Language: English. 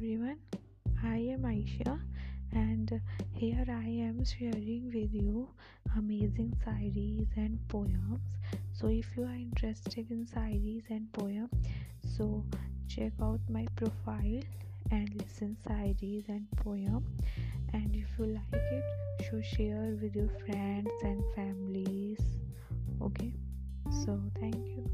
everyone, I am Aisha, and here I am sharing with you amazing shayaris and poems. So, if you are interested in shayaris and poems, so check out my profile and listen shayaris and poem. And if you like it, so share with your friends and families. Okay, so thank you.